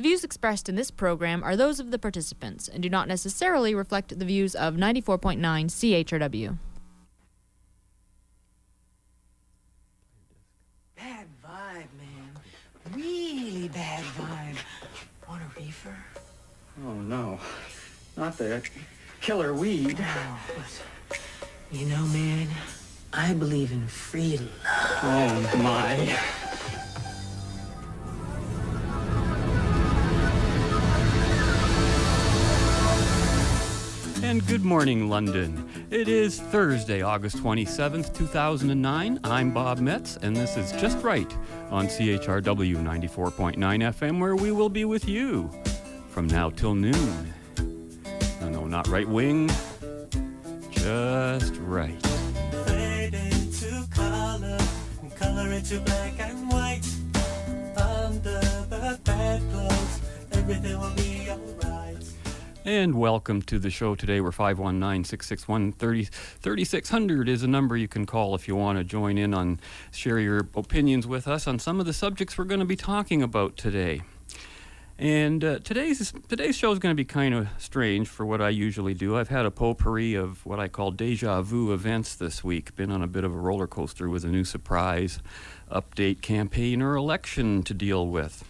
The views expressed in this program are those of the participants and do not necessarily reflect the views of 94.9 CHRW. Bad vibe, man. Really bad vibe. Want a reefer? Oh no, not that killer weed. Oh, but you know, man, I believe in free love. Oh my. Good morning, London. It is Thursday, August 27th, 2009. I'm Bob Metz, and this is Just Right on CHRW 94.9 FM, where we will be with you from now till noon. No, no, not right wing, just right. Fade into color color into black and white. Under the bedclothes, everything will be. And welcome to the show today. We're 519 661 3600 is a number you can call if you want to join in on, share your opinions with us on some of the subjects we're going to be talking about today. And uh, today's today's show is going to be kind of strange for what I usually do. I've had a potpourri of what I call deja vu events this week. Been on a bit of a roller coaster with a new surprise update campaign or election to deal with.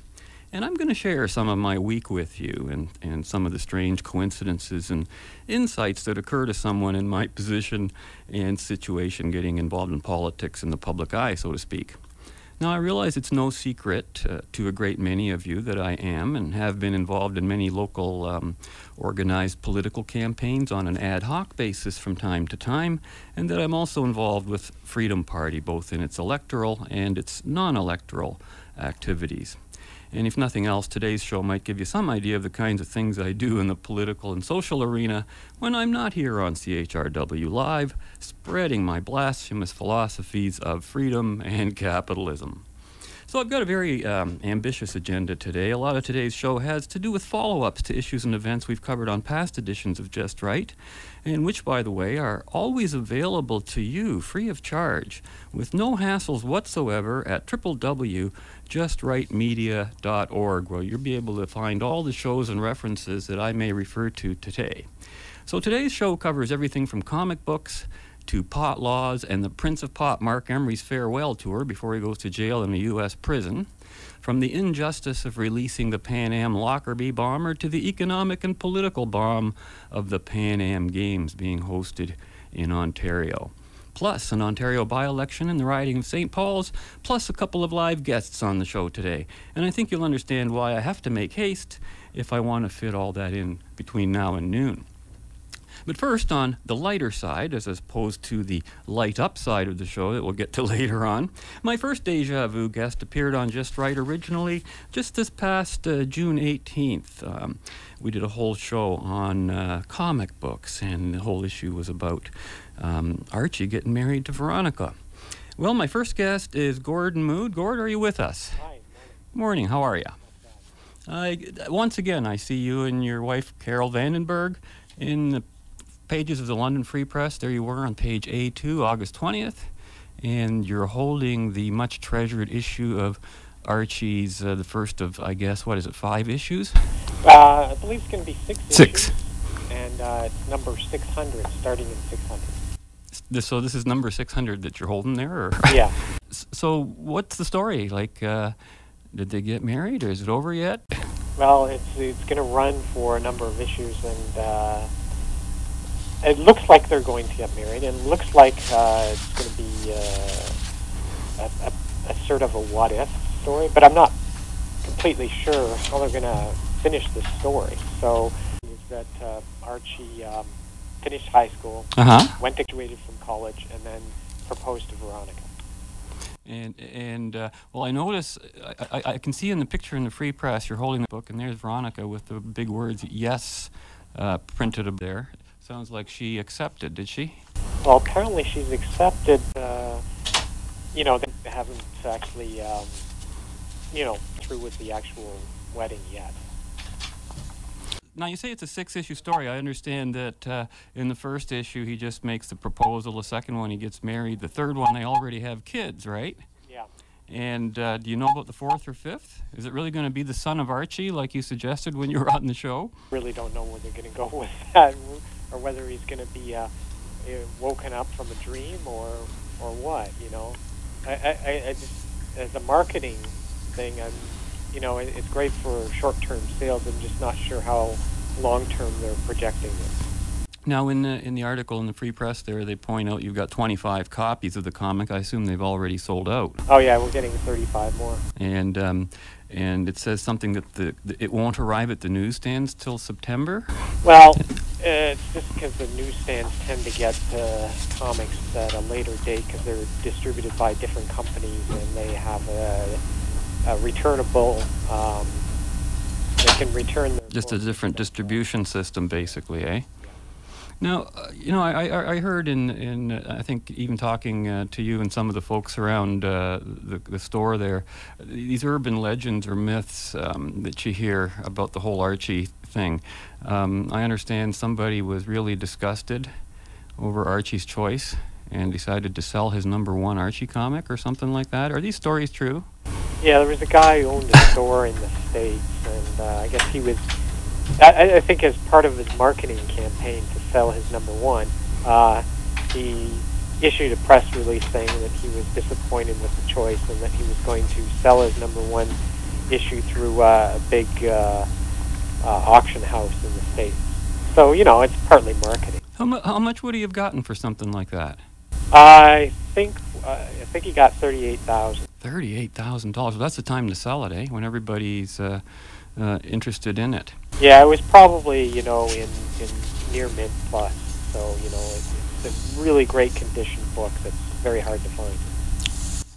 And I'm going to share some of my week with you and, and some of the strange coincidences and insights that occur to someone in my position and situation getting involved in politics in the public eye, so to speak. Now, I realize it's no secret uh, to a great many of you that I am and have been involved in many local um, organized political campaigns on an ad hoc basis from time to time, and that I'm also involved with Freedom Party, both in its electoral and its non electoral activities. And if nothing else, today's show might give you some idea of the kinds of things I do in the political and social arena when I'm not here on CHRW Live, spreading my blasphemous philosophies of freedom and capitalism. So I've got a very um, ambitious agenda today. A lot of today's show has to do with follow-ups to issues and events we've covered on past editions of Just Right, and which, by the way, are always available to you free of charge, with no hassles whatsoever at www.justrightmedia.org, where you'll be able to find all the shows and references that I may refer to today. So today's show covers everything from comic books to pot laws and the Prince of Pot Marc Emery's farewell tour before he goes to jail in a U.S. prison, from the injustice of releasing the Pan Am Lockerbie bomber to the economic and political bomb of the Pan Am Games being hosted in Ontario. Plus, an Ontario by election in the riding of St. Paul's, plus a couple of live guests on the show today. And I think you'll understand why I have to make haste if I want to fit all that in between now and noon. But first, on the lighter side, as opposed to the light up side of the show that we'll get to later on, my first Deja Vu guest appeared on Just Right originally just this past uh, June 18th. Um, we did a whole show on uh, comic books, and the whole issue was about um, Archie getting married to Veronica. Well, my first guest is Gordon Mood. Gord, are you with us? Hi. Morning, how are you? Uh, once again, I see you and your wife, Carol Vandenberg, in the pages of the London Free Press. There you were on page A2, August 20th, and you're holding the much treasured issue of Archie's, uh, the first of, I guess, what is it, five issues? Uh, I believe it's going to be six. Six. issues, And uh, it's number 600, starting in 600. This, so this is number 600 that you're holding there? Or? Yeah. So what's the story? Like, uh, did they get married, or is it over yet? Well, it's it's going to run for a number of issues, and uh, it looks like they're going to get married, and it looks like uh, it's going to be uh, a, a, a sort of a what if story. But I'm not completely sure how they're going to finish this story. So, is that uh, Archie um, finished high school, Uh huh. went to graduated from college, and then proposed to Veronica. And and uh, well, I notice I, I, I can see in the picture in the free press you're holding the book, and there's Veronica with the big words "Yes" uh, printed up there. Sounds like she accepted. Did she? Well, apparently she's accepted. Uh, you know, they haven't actually, um, you know, through with the actual wedding yet. Now you say it's a six-issue story. I understand that uh, in the first issue he just makes the proposal. The second one he gets married. The third one they already have kids, right? Yeah. And uh, do you know about the fourth or fifth? Is it really going to be the son of Archie, like you suggested when you were on the show? Really don't know where they're going to go with that, or whether he's going to be uh, uh, woken up from a dream or or what. You know, I, I, I just as a marketing thing, I'm, you know, it, it's great for short-term sales. I'm just not sure how long-term they're projecting it. Now, in the in the article in the Free Press, there they point out you've got 25 copies of the comic. I assume they've already sold out. Oh yeah, we're getting 35 more. And um, and it says something that the, it won't arrive at the newsstands till September. Well, it's just because the newsstands tend to get uh, comics at a later date because they're distributed by different companies and they have a, a returnable. Um, they can return Just a different distribution system, basically, eh? Now, uh, you know, I, I, heard in, in uh, I think even talking uh, to you and some of the folks around uh, the, the store there, these urban legends or myths um, that you hear about the whole Archie thing. Um, I understand somebody was really disgusted over Archie's choice and decided to sell his number one Archie comic or something like that. Are these stories true? Yeah, there was a guy who owned a store in the states, and uh, I guess he was. I, I think as part of his marketing campaign to sell his number one, uh, he issued a press release saying that he was disappointed with the choice and that he was going to sell his number one issue through uh, a big uh, uh, auction house in the states. So you know, it's partly marketing. How, mu- how much would he have gotten for something like that? I think uh, I think he got thirty-eight thousand. Thirty-eight thousand dollars. Well, that's the time to sell it, eh? When everybody's uh, uh, interested in it. Yeah, it was probably you know in in near mint plus. So you know it, it's a really great condition book that's very hard to find.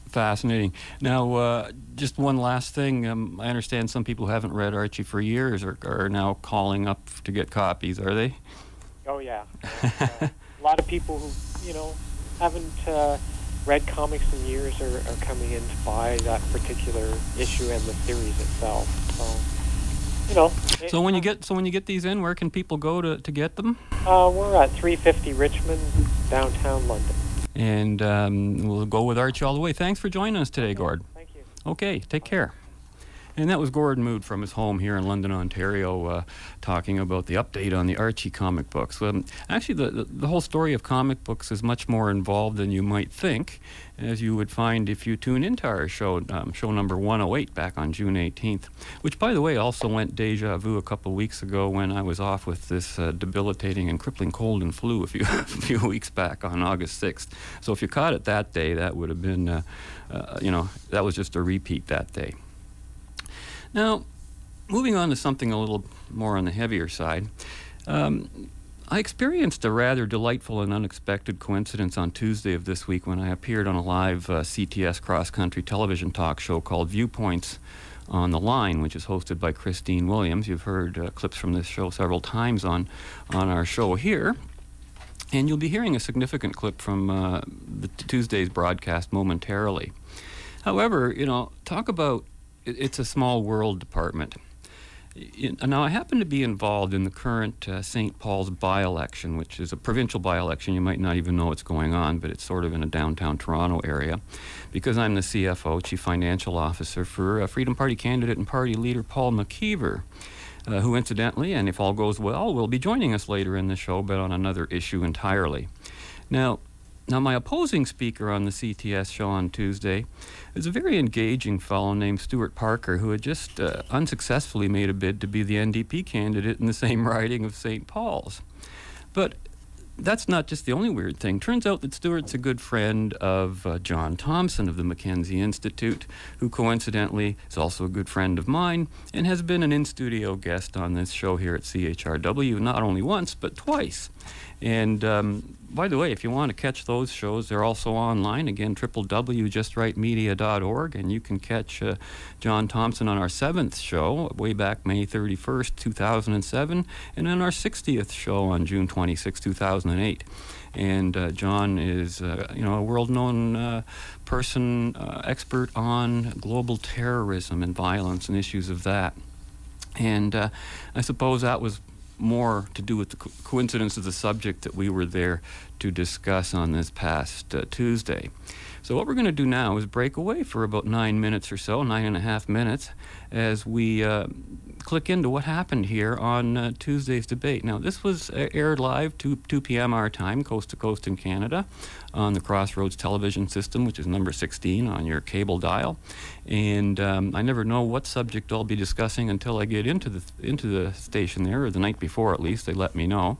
Fascinating. Now, uh, just one last thing. Um, I understand some people who haven't read Archie for years are, are now calling up to get copies. Are they? Oh yeah, uh, a lot of people who you know haven't uh, read comics in years are, are coming in to buy that particular issue and the series itself. So you know. So when you get so when you get these in, where can people go to, to get them? uh, we're at 350 Richmond, downtown London. And um, we'll go with Archie all the way. Thanks for joining us today, Gord. Thank you. Okay, take care. And that was Gordon Mood from his home here in London, Ontario, uh, talking about the update on the Archie comic books. Um, actually, the, the, the whole story of comic books is much more involved than you might think, as you would find if you tune into our show, um, show number 108, back on June 18th, which, by the way, also went deja vu a couple weeks ago when I was off with this uh, debilitating and crippling cold and flu a few, a few weeks back on August 6th. So if you caught it that day, that would have been, uh, uh, you know, that was just a repeat that day. Now, moving on to something a little more on the heavier side, um, I experienced a rather delightful and unexpected coincidence on Tuesday of this week when I appeared on a live uh, CTS cross country television talk show called Viewpoints on the Line, which is hosted by Christine Williams. You've heard uh, clips from this show several times on, on our show here. And you'll be hearing a significant clip from uh, the t- Tuesday's broadcast momentarily. However, you know, talk about it- it's a small world department. Now, I happen to be involved in the current uh, St. Paul's by election, which is a provincial by election. You might not even know what's going on, but it's sort of in a downtown Toronto area. Because I'm the CFO, Chief Financial Officer, for uh, Freedom Party candidate and party leader Paul McKeever, uh, who incidentally, and if all goes well, will be joining us later in the show, but on another issue entirely. Now, now, my opposing speaker on the CTS show on Tuesday is a very engaging fellow named Stuart Parker, who had just uh, unsuccessfully made a bid to be the NDP candidate in the same riding of St. Paul's. But that's not just the only weird thing. Turns out that Stuart's a good friend of uh, John Thompson of the Mackenzie Institute, who coincidentally is also a good friend of mine and has been an in studio guest on this show here at CHRW not only once, but twice. And um, by the way, if you want to catch those shows, they're also online. Again, www.justrightmedia.org. And you can catch uh, John Thompson on our seventh show, way back May 31st, 2007, and then our 60th show on June 26, 2008. And uh, John is, uh, you know, a world-known uh, person, uh, expert on global terrorism and violence and issues of that. And uh, I suppose that was more to do with the co- coincidence of the subject that we were there to discuss on this past uh, Tuesday. So what we're going to do now is break away for about nine minutes or so, nine and a half minutes, as we uh, click into what happened here on uh, Tuesday's debate. Now, this was uh, aired live 2, 2 p.m. our time, coast to coast in Canada, on the Crossroads television system, which is number 16 on your cable dial. And um, I never know what subject I'll be discussing until I get into the into the station there, or the night before at least. They let me know.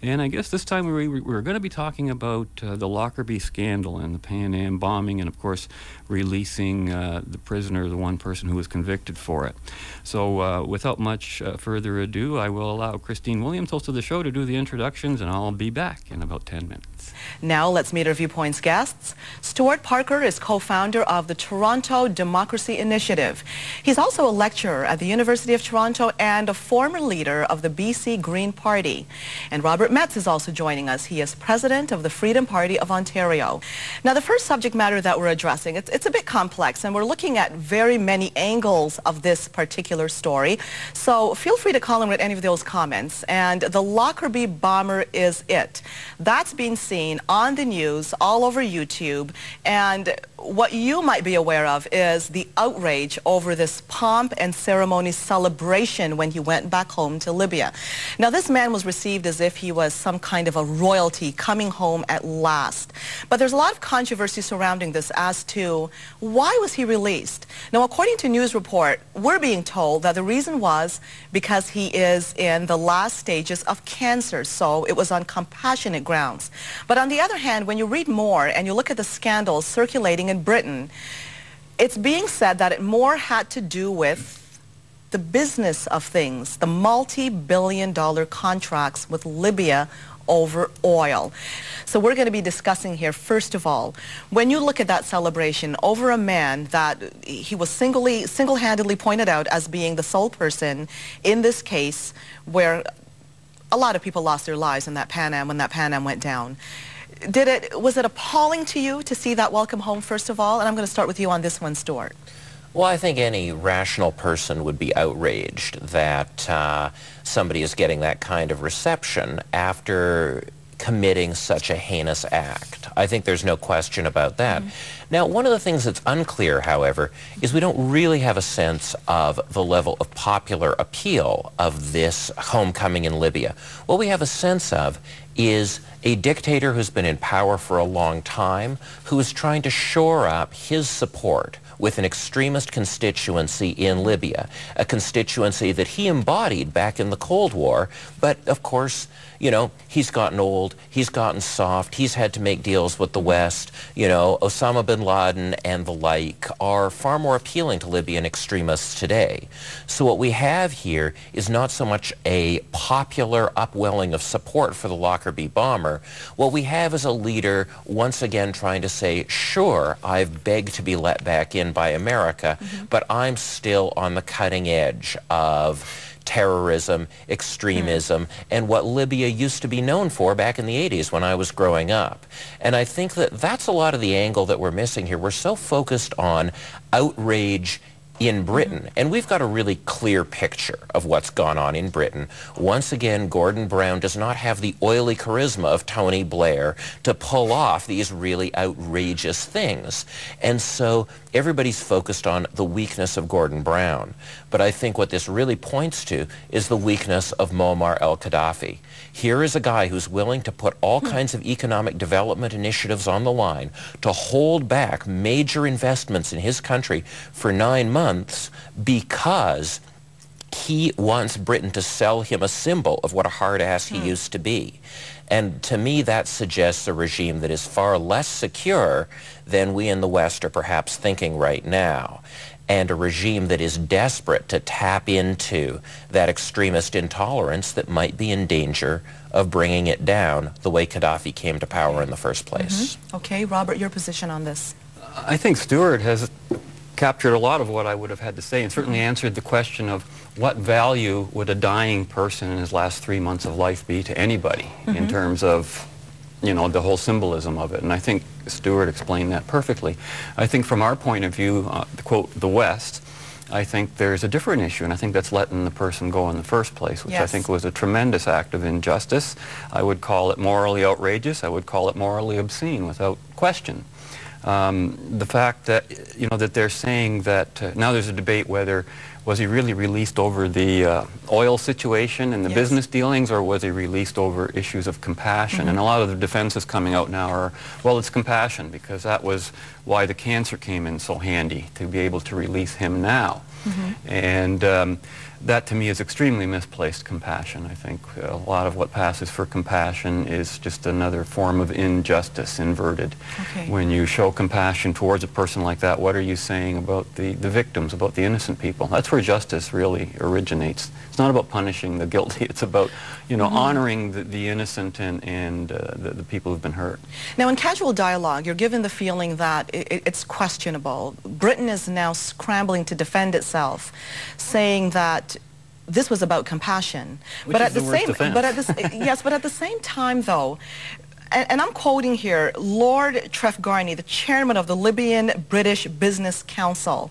And I guess this time we, we we're going to be talking about uh, the Lockerbie scandal and the Pan Am bombing, and of course, releasing uh, the prisoner, the one person who was convicted for it. So, uh, without much uh, further ado, I will allow Christine Williams, host of the show, to do the introductions, and I'll be back in about 10 minutes. Now let's meet our Viewpoints guests. Stuart Parker is co-founder of the Toronto Democracy Initiative. He's also a lecturer at the University of Toronto and a former leader of the BC Green Party. And Robert Metz is also joining us. He is president of the Freedom Party of Ontario. Now the first subject matter that we're addressing, it's, it's a bit complex and we're looking at very many angles of this particular story. So feel free to call in with any of those comments. And the Lockerbie bomber is it. That's being seen on the news all over YouTube. And what you might be aware of is the outrage over this pomp and ceremony celebration when he went back home to Libya. Now, this man was received as if he was some kind of a royalty coming home at last. But there's a lot of controversy surrounding this as to why was he released? Now, according to news report, we're being told that the reason was because he is in the last stages of cancer, so it was on compassionate grounds. But on the other hand, when you read more and you look at the scandals circulating in Britain, it's being said that it more had to do with the business of things, the multi-billion dollar contracts with Libya over oil. So we're going to be discussing here, first of all, when you look at that celebration over a man that he was singly, single-handedly pointed out as being the sole person in this case where a lot of people lost their lives in that Pan Am when that Pan Am went down did it was it appalling to you to see that welcome home first of all and i'm going to start with you on this one stuart well i think any rational person would be outraged that uh, somebody is getting that kind of reception after committing such a heinous act. I think there's no question about that. Mm-hmm. Now, one of the things that's unclear, however, is we don't really have a sense of the level of popular appeal of this homecoming in Libya. What we have a sense of is a dictator who's been in power for a long time, who is trying to shore up his support with an extremist constituency in Libya, a constituency that he embodied back in the Cold War, but of course you know, he's gotten old, he's gotten soft, he's had to make deals with the West. You know, Osama bin Laden and the like are far more appealing to Libyan extremists today. So what we have here is not so much a popular upwelling of support for the Lockerbie bomber. What we have is a leader once again trying to say, sure, I've begged to be let back in by America, mm-hmm. but I'm still on the cutting edge of terrorism, extremism, mm. and what Libya used to be known for back in the 80s when I was growing up. And I think that that's a lot of the angle that we're missing here. We're so focused on outrage in Britain. And we've got a really clear picture of what's gone on in Britain. Once again, Gordon Brown does not have the oily charisma of Tony Blair to pull off these really outrageous things. And so everybody's focused on the weakness of Gordon Brown. But I think what this really points to is the weakness of Muammar el-Gaddafi. Here is a guy who's willing to put all hmm. kinds of economic development initiatives on the line to hold back major investments in his country for nine months because he wants Britain to sell him a symbol of what a hard ass he hmm. used to be. And to me, that suggests a regime that is far less secure than we in the West are perhaps thinking right now and a regime that is desperate to tap into that extremist intolerance that might be in danger of bringing it down the way Gaddafi came to power in the first place. Mm-hmm. Okay, Robert, your position on this? I think Stuart has captured a lot of what I would have had to say and certainly mm-hmm. answered the question of what value would a dying person in his last three months of life be to anybody mm-hmm. in terms of you know, the whole symbolism of it. And I think Stuart explained that perfectly. I think from our point of view, uh, quote, the West, I think there's a different issue, and I think that's letting the person go in the first place, which yes. I think was a tremendous act of injustice. I would call it morally outrageous. I would call it morally obscene without question. Um, the fact that, you know, that they're saying that uh, now there's a debate whether was he really released over the uh, oil situation and the Yes. business dealings, or was he released over issues of compassion? And a lot of the defenses coming out now are, well, it's compassion because that was why the cancer came in so handy to be able to release him now. And um, that to me is extremely misplaced compassion. I think a lot of what passes for compassion is just another form of injustice inverted. Okay. When you show compassion towards a person like that, what are you saying about the, the victims, about the innocent people? That's where justice really originates. It's not about punishing the guilty. It's about, you know, honoring the, the innocent and, and uh, the, the people who've been hurt. Now, in casual dialogue, you're given the feeling that i i- it's questionable. Britain is now scrambling to defend itself, saying that this was about compassion. Which but at the, the same, defense. but at the, yes, but at the same time, though, and, and I'm quoting here Lord Trefgarne, the chairman of the Libyan British Business Council.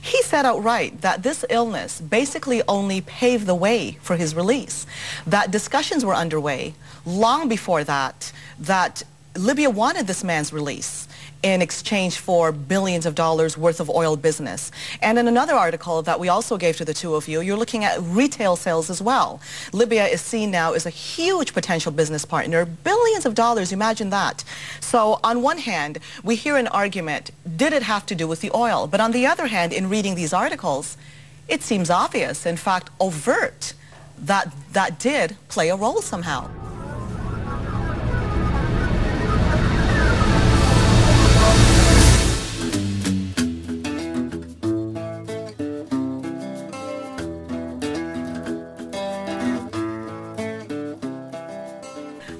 He said outright that this illness basically only paved the way for his release. That discussions were underway long before that, that Libya wanted this man's release in exchange for billions of dollars worth of oil business. And in another article that we also gave to the two of you, you're looking at retail sales as well. Libya is seen now as a huge potential business partner, billions of dollars, imagine that. So on one hand, we hear an argument, did it have to do with the oil? But on the other hand, in reading these articles, it seems obvious, in fact, overt, that that did play a role somehow.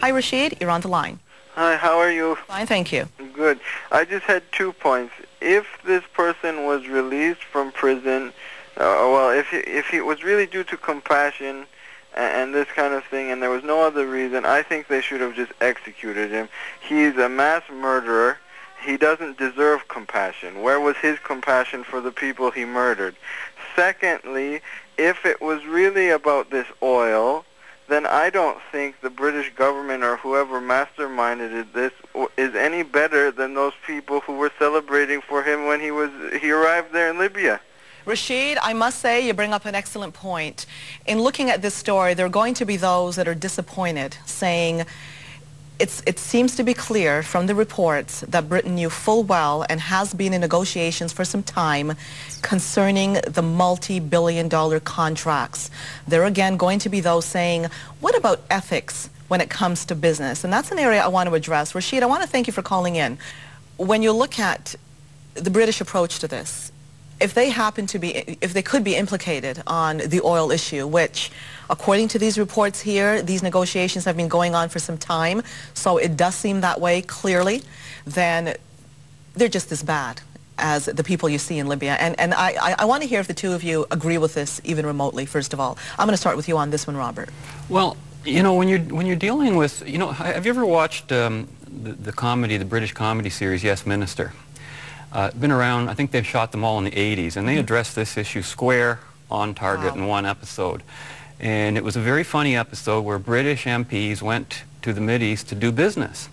Hi, Rashid. You're on the line. Hi, how are you? Fine, thank you. Good. I just had two points. If this person was released from prison, uh, well, if he, if he was really due to compassion and, and this kind of thing, and there was no other reason, I think they should have just executed him. He's a mass murderer. He doesn't deserve compassion. Where was his compassion for the people he murdered? Secondly, if it was really about this oil, then I don't think the British government or whoever masterminded this is any better than those people who were celebrating for him when he was he arrived there in Libya. Rashid, I must say you bring up an excellent point. In looking at this story, there are going to be those that are disappointed, saying it seems to be clear from the reports that Britain knew full well and has been in negotiations for some time concerning the multi-billion dollar contracts. There are again going to be those saying, what about ethics when it comes to business? And that's an area I want to address. Rashid, I want to thank you for calling in. When you look at the British approach to this, if they happen to be, if they could be implicated on the oil issue, which according to these reports here, these negotiations have been going on for some time, so it does seem that way clearly, then they're just as bad as the people you see in Libya. And, and I, I, I want to hear if the two of you agree with this even remotely, first of all. I'm going to start with you on this one, Robert. Well, you know, when you're when you're dealing with, you know, have you ever watched um, the, the comedy, the British comedy series Yes Minister? Uh, been around. I think they've shot them all in the 80s, and they addressed this issue square on target Wow. in one episode. And it was a very funny episode where British MPs went to the Mideast to do business.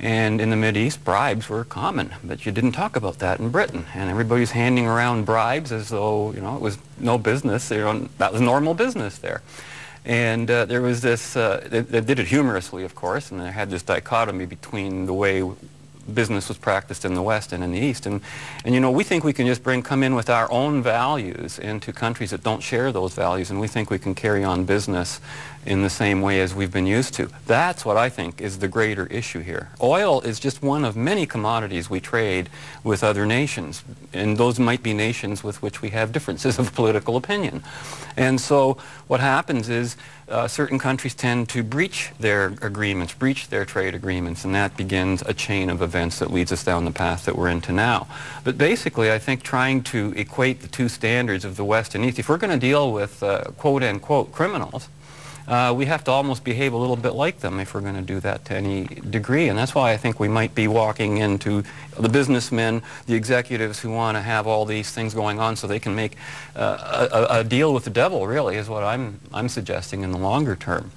And in the Mideast, bribes were common, but you didn't talk about that in Britain. And everybody's handing around bribes as though, you know, it was no business. You know, that was normal business there. And uh, there was this, uh, they, they did it humorously, of course, and they had this dichotomy between the way business was practiced in the West and in the East. And, and you know, we think we can just bring, come in with our own values into countries that don't share those values, and we think we can carry on business in the same way as we've been used to. That's what I think is the greater issue here. Oil is just one of many commodities we trade with other nations, and those might be nations with which we have differences of political opinion. And so what happens is uh, certain countries tend to breach their agreements, breach their trade agreements, and that begins a chain of events that leads us down the path that we're into now. But basically, I think trying to equate the two standards of the West and East, if we're going to deal with uh, quote-unquote criminals, uh, we have to almost behave a little bit like them if we're going to do that to any degree. And that's why I think we might be walking into the businessmen, the executives who want to have all these things going on so they can make uh, a, a deal with the devil, really, is what I'm, I'm suggesting in the longer term.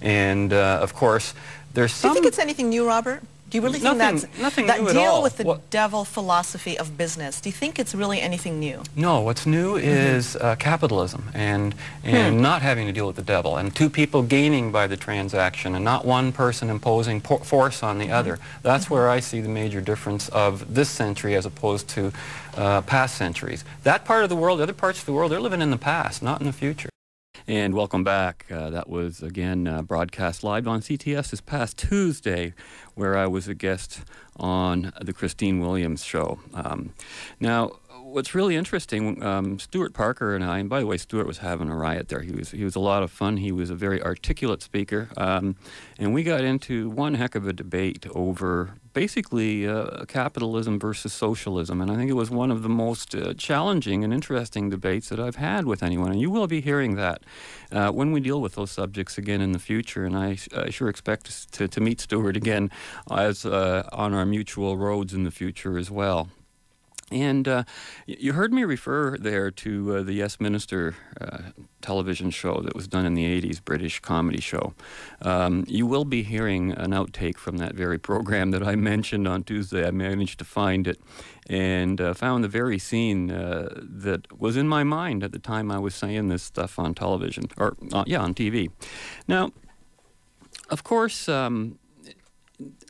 And, uh, of course, there's some... Do you think it's anything new, Robert? Do you really Nothing- think that's nothing that new at deal all. with the What- devil philosophy of business? Do you think it's really anything new? No, what's new is uh, capitalism and and not having to deal with the devil, and two people gaining by the transaction, and not one person imposing po- force on the other. That's where I see the major difference of this century as opposed to uh, past centuries. That part of the world, the other parts of the world, they're living in the past, not in the future. And welcome back. Uh, that was again uh, broadcast live on CTS this past Tuesday, where I was a guest on the Christine Williams show. Um, now, what's really interesting, um, Stuart Parker and I, and by the way, Stuart was having a riot there. He was he was a lot of fun. He was a very articulate speaker, um, and we got into one heck of a debate over basically uh, capitalism versus socialism. And I think it was one of the most uh, challenging and interesting debates that I've had with anyone. And you will be hearing that uh, when we deal with those subjects again in the future. And I, I sure expect to, to meet Stuart again as uh, on our mutual roads in the future as well. And uh, you heard me refer there to uh, the Yes Minister uh, television show that was done in the 80s, British comedy show. Um, you will be hearing an outtake from that very program that I mentioned on Tuesday. I managed to find it and uh, found the very scene uh, that was in my mind at the time I was saying this stuff on television, or uh, yeah, on TV. Now, of course, um,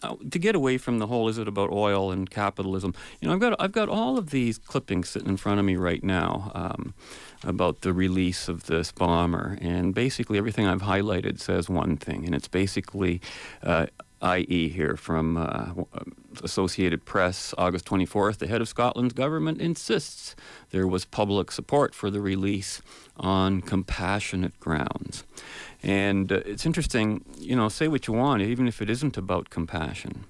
uh, to get away from the whole is it about oil and capitalism you know i've got i've got all of these clippings sitting in front of me right now um, about the release of this bomber and basically everything i've highlighted says one thing and it's basically uh, IE here from uh, Associated Press, August 24th. The head of Scotland's government insists there was public support for the release on compassionate grounds. And uh, it's interesting, you know, say what you want, even if it isn't about compassion.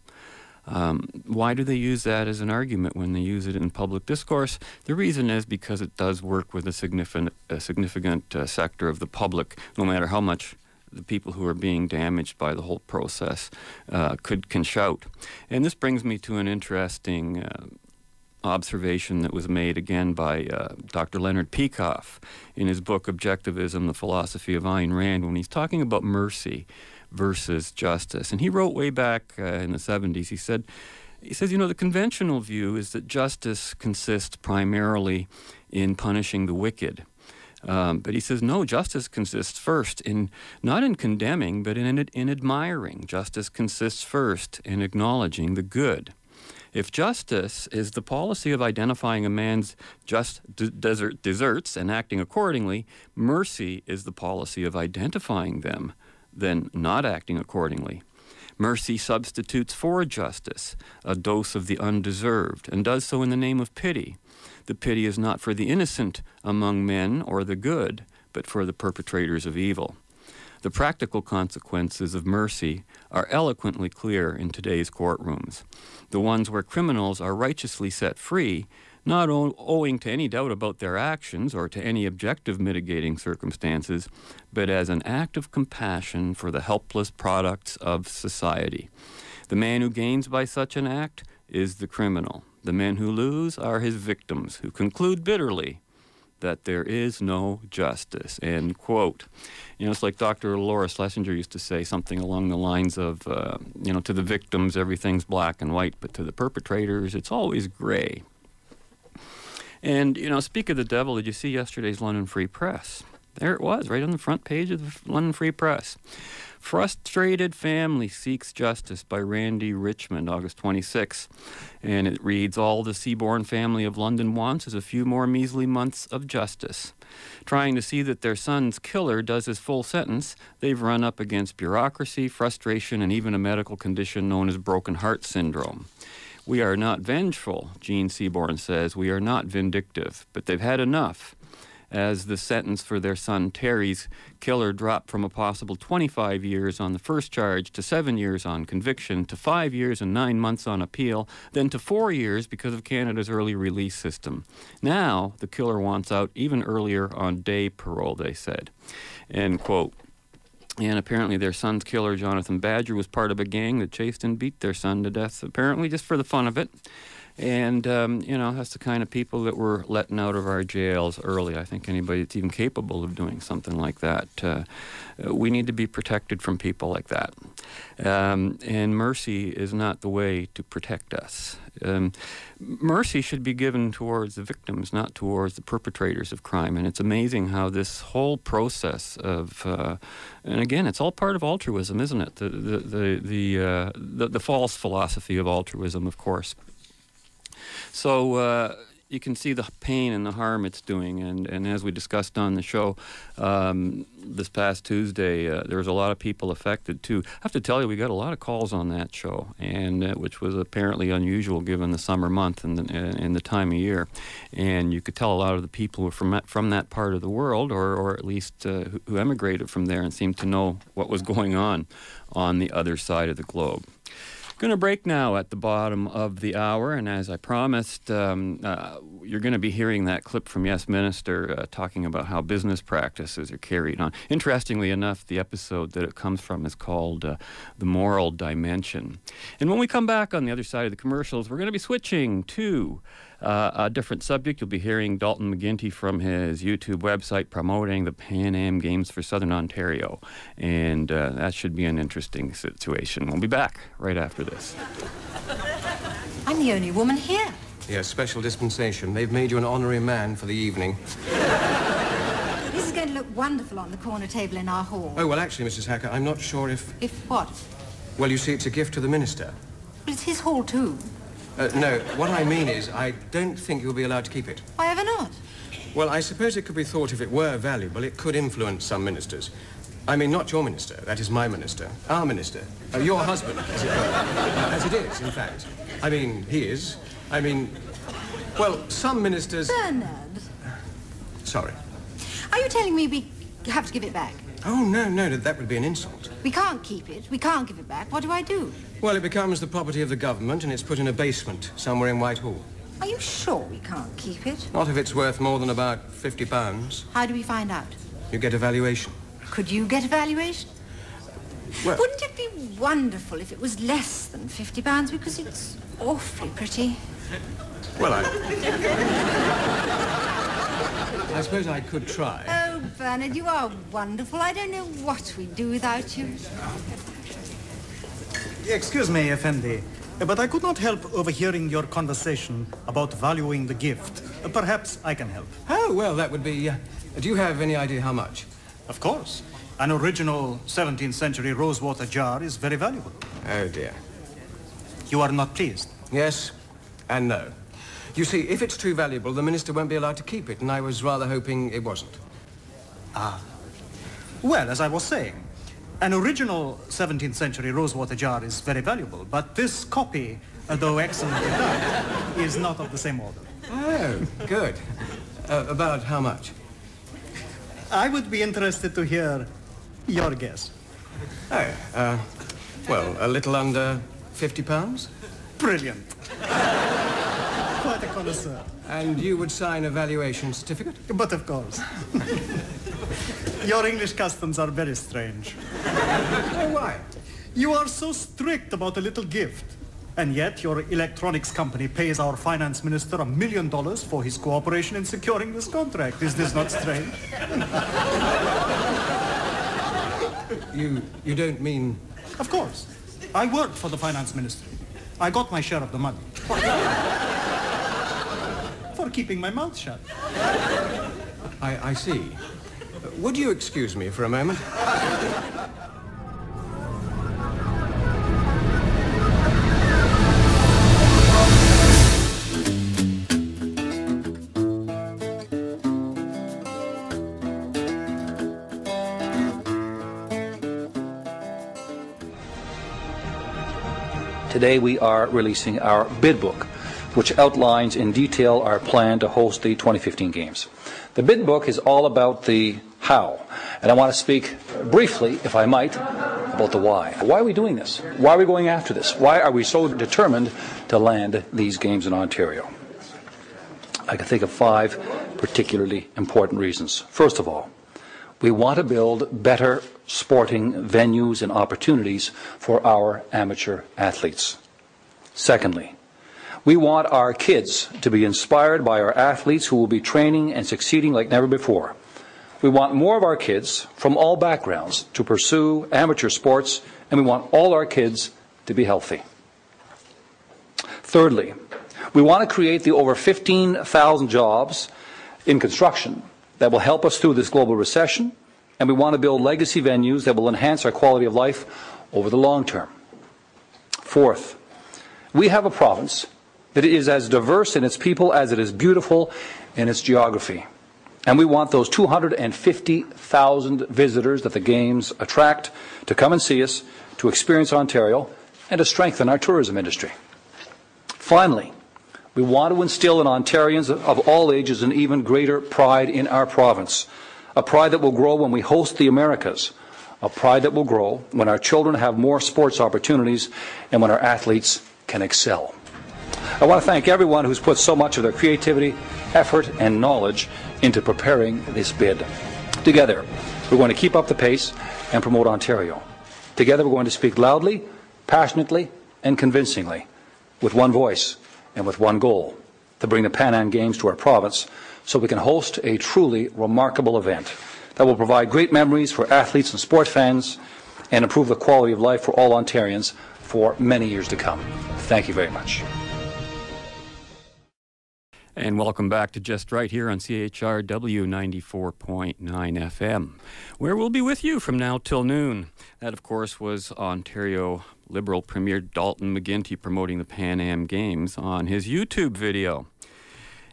Um, why do they use that as an argument when they use it in public discourse? The reason is because it does work with a significant, a significant uh, sector of the public, no matter how much the people who are being damaged by the whole process uh, could can shout. And this brings me to an interesting uh, observation that was made again by uh, Dr. Leonard Peikoff in his book Objectivism, the Philosophy of Ayn Rand, when he's talking about mercy versus justice. And he wrote way back uh, in the 70s, he said, he says, you know, the conventional view is that justice consists primarily in punishing the wicked. Um, but he says, no, justice consists first in not in condemning, but in, in admiring. Justice consists first in acknowledging the good. If justice is the policy of identifying a man's just d- desert deserts and acting accordingly, mercy is the policy of identifying them, then not acting accordingly. Mercy substitutes for justice a dose of the undeserved and does so in the name of pity. The pity is not for the innocent among men or the good, but for the perpetrators of evil. The practical consequences of mercy are eloquently clear in today's courtrooms. The ones where criminals are righteously set free, not o- owing to any doubt about their actions or to any objective mitigating circumstances, but as an act of compassion for the helpless products of society. The man who gains by such an act is the criminal. The men who lose are his victims, who conclude bitterly that there is no justice. End quote. You know, it's like Dr. Laura Schlesinger used to say something along the lines of, uh, you know, to the victims, everything's black and white, but to the perpetrators, it's always gray. And, you know, speak of the devil, did you see yesterday's London Free Press? There it was, right on the front page of the London Free Press. Frustrated Family Seeks Justice by Randy Richmond, August 26. And it reads All the Seaborn family of London wants is a few more measly months of justice. Trying to see that their son's killer does his full sentence, they've run up against bureaucracy, frustration, and even a medical condition known as broken heart syndrome. We are not vengeful, Gene Seaborn says. We are not vindictive, but they've had enough as the sentence for their son Terry's killer dropped from a possible 25 years on the first charge to seven years on conviction to five years and nine months on appeal, then to four years because of Canada's early release system. Now, the killer wants out even earlier on day parole, they said. End quote. And apparently, their son's killer, Jonathan Badger, was part of a gang that chased and beat their son to death, apparently just for the fun of it. And, um, you know, that's the kind of people that we're letting out of our jails early. I think anybody that's even capable of doing something like that, uh, we need to be protected from people like that. Um, and mercy is not the way to protect us. Um, mercy should be given towards the victims, not towards the perpetrators of crime. And it's amazing how this whole process of, uh, and again, it's all part of altruism, isn't it? The the the the, uh, the, the false philosophy of altruism, of course. So uh, you can see the pain and the harm it's doing. And, and as we discussed on the show um, this past Tuesday, uh, there was a lot of people affected too. I have to tell you, we got a lot of calls on that show, and uh, which was apparently unusual given the summer month and the, and the time of year. And you could tell a lot of the people were from from that part of the world, or or at least uh, who emigrated from there and seemed to know what was going on on the other side of the globe. Going to break now at the bottom of the hour, and as I promised, um, uh, you're going to be hearing that clip from Yes Minister uh, talking about how business practices are carried on. Interestingly enough, the episode that it comes from is called uh, The Moral Dimension. And when we come back on the other side of the commercials, we're going to be switching to uh, a different subject. You'll be hearing Dalton McGuinty from his YouTube website promoting the Pan Am Games for Southern Ontario. And uh, that should be an interesting situation. We'll be back right after this. I'm the only woman here. Yes, special dispensation. They've made you an honorary man for the evening. This is going to look wonderful on the corner table in our hall. Oh, well, actually, Mrs. Hacker, I'm not sure if... If what? Well, you see, it's a gift to the minister. But it's his hall, too. Uh, no, what I mean is, I don't think you'll be allowed to keep it. Why ever not? Well, I suppose it could be thought if it were valuable, it could influence some ministers. I mean, not your minister. That is my minister. Our minister. Uh, your husband, as it were. Uh, as it is, in fact. I mean, he is. I mean, well, some ministers... Bernard. Sorry. Are you telling me we have to give it back? Oh, no, no, that would be an insult. We can't keep it. We can't give it back. What do I do? Well, it becomes the property of the government and it's put in a basement somewhere in Whitehall. Are you sure we can't keep it? Not if it's worth more than about 50 pounds. How do we find out? You get a valuation. Could you get a valuation? Well, Wouldn't it be wonderful if it was less than 50 pounds because it's awfully pretty? well, I... I suppose I could try. Oh, Bernard, you are wonderful. I don't know what we'd do without you. Excuse me, Effendi, but I could not help overhearing your conversation about valuing the gift. Perhaps I can help. Oh, well, that would be... Uh, do you have any idea how much? Of course. An original 17th century rosewater jar is very valuable. Oh, dear. You are not pleased? Yes and no. You see, if it's too valuable, the minister won't be allowed to keep it, and I was rather hoping it wasn't. Ah. Well, as I was saying, an original 17th century rosewater jar is very valuable, but this copy, uh, though excellently done, is not of the same order. Oh, good. Uh, about how much? I would be interested to hear your guess. Oh, uh, well, a little under 50 pounds? Brilliant. Quite a connoisseur. And you would sign a valuation certificate? But of course. Your English customs are very strange. Oh, why? You are so strict about a little gift. And yet your electronics company pays our finance minister a million dollars for his cooperation in securing this contract. Is this not strange? You, you don't mean... Of course. I worked for the finance ministry. I got my share of the money. for keeping my mouth shut. I, I see. Would you excuse me for a moment? Today we are releasing our bid book, which outlines in detail our plan to host the 2015 games. The bid book is all about the how, and I want to speak briefly, if I might, about the why. Why are we doing this? Why are we going after this? Why are we so determined to land these games in Ontario? I can think of five particularly important reasons. First of all, we want to build better sporting venues and opportunities for our amateur athletes. Secondly, We want our kids to be inspired by our athletes who will be training and succeeding like never before. We want more of our kids from all backgrounds to pursue amateur sports, and we want all our kids to be healthy. Thirdly, we want to create the over 15,000 jobs in construction that will help us through this global recession, and we want to build legacy venues that will enhance our quality of life over the long term. Fourth, we have a province that is as diverse in its people as it is beautiful in its geography. And we want those 250,000 visitors that the Games attract to come and see us, to experience Ontario, and to strengthen our tourism industry. Finally, we want to instill in Ontarians of all ages an even greater pride in our province, a pride that will grow when we host the Americas, a pride that will grow when our children have more sports opportunities and when our athletes can excel. I want to thank everyone who's put so much of their creativity, effort, and knowledge into preparing this bid. Together, we're going to keep up the pace and promote Ontario. Together, we're going to speak loudly, passionately, and convincingly, with one voice and with one goal to bring the Pan Am Games to our province so we can host a truly remarkable event that will provide great memories for athletes and sport fans and improve the quality of life for all Ontarians for many years to come. Thank you very much. And welcome back to Just Right here on CHRW 94.9 FM, where we'll be with you from now till noon. That, of course, was Ontario Liberal Premier Dalton McGuinty promoting the Pan Am Games on his YouTube video.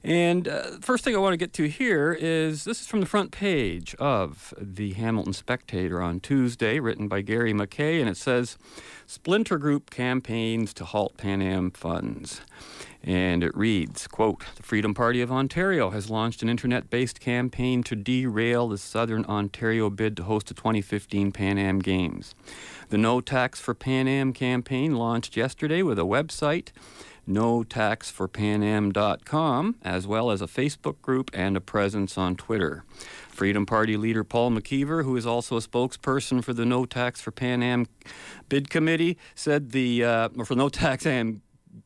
And uh, first thing I want to get to here is this is from the front page of the Hamilton Spectator on Tuesday, written by Gary McKay, and it says Splinter Group campaigns to halt Pan Am funds. And it reads, quote, The Freedom Party of Ontario has launched an internet-based campaign to derail the Southern Ontario bid to host the 2015 Pan Am Games. The No Tax for Pan Am campaign launched yesterday with a website, notaxforpanam.com, as well as a Facebook group and a presence on Twitter. Freedom Party leader Paul McKeever, who is also a spokesperson for the No Tax for Pan Am bid committee, said the, uh, or for No Tax Am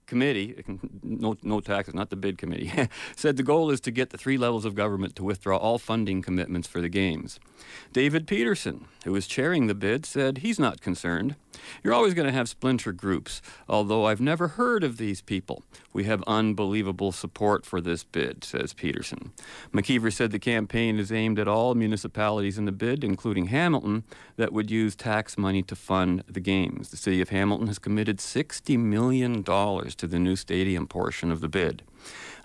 committee, no, no taxes, not the bid committee, said the goal is to get the three levels of government to withdraw all funding commitments for the Games. David Peterson, who is chairing the bid, said he's not concerned. You're always going to have splinter groups, although I've never heard of these people. We have unbelievable support for this bid, says Peterson. McKeever said the campaign is aimed at all municipalities in the bid, including Hamilton, that would use tax money to fund the Games. The City of Hamilton has committed $60 million to the new stadium portion of the bid.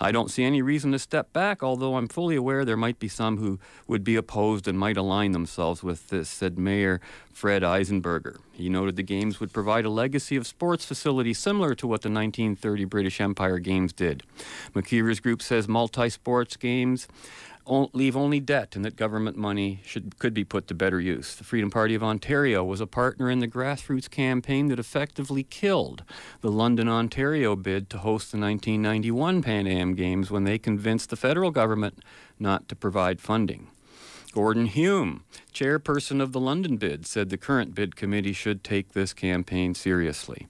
I don't see any reason to step back, although I'm fully aware there might be some who would be opposed and might align themselves with this, said Mayor Fred Eisenberger. He noted the Games would provide a legacy of sports facilities similar to what the 1930 British Empire Games did. McKeever's group says multi sports games leave only debt and that government money should, could be put to better use. The Freedom Party of Ontario was a partner in the grassroots campaign that effectively killed the London, Ontario bid to host the 1991 Pan Am Games when they convinced the federal government not to provide funding. Gordon Hume, chairperson of the London bid, said the current bid committee should take this campaign seriously.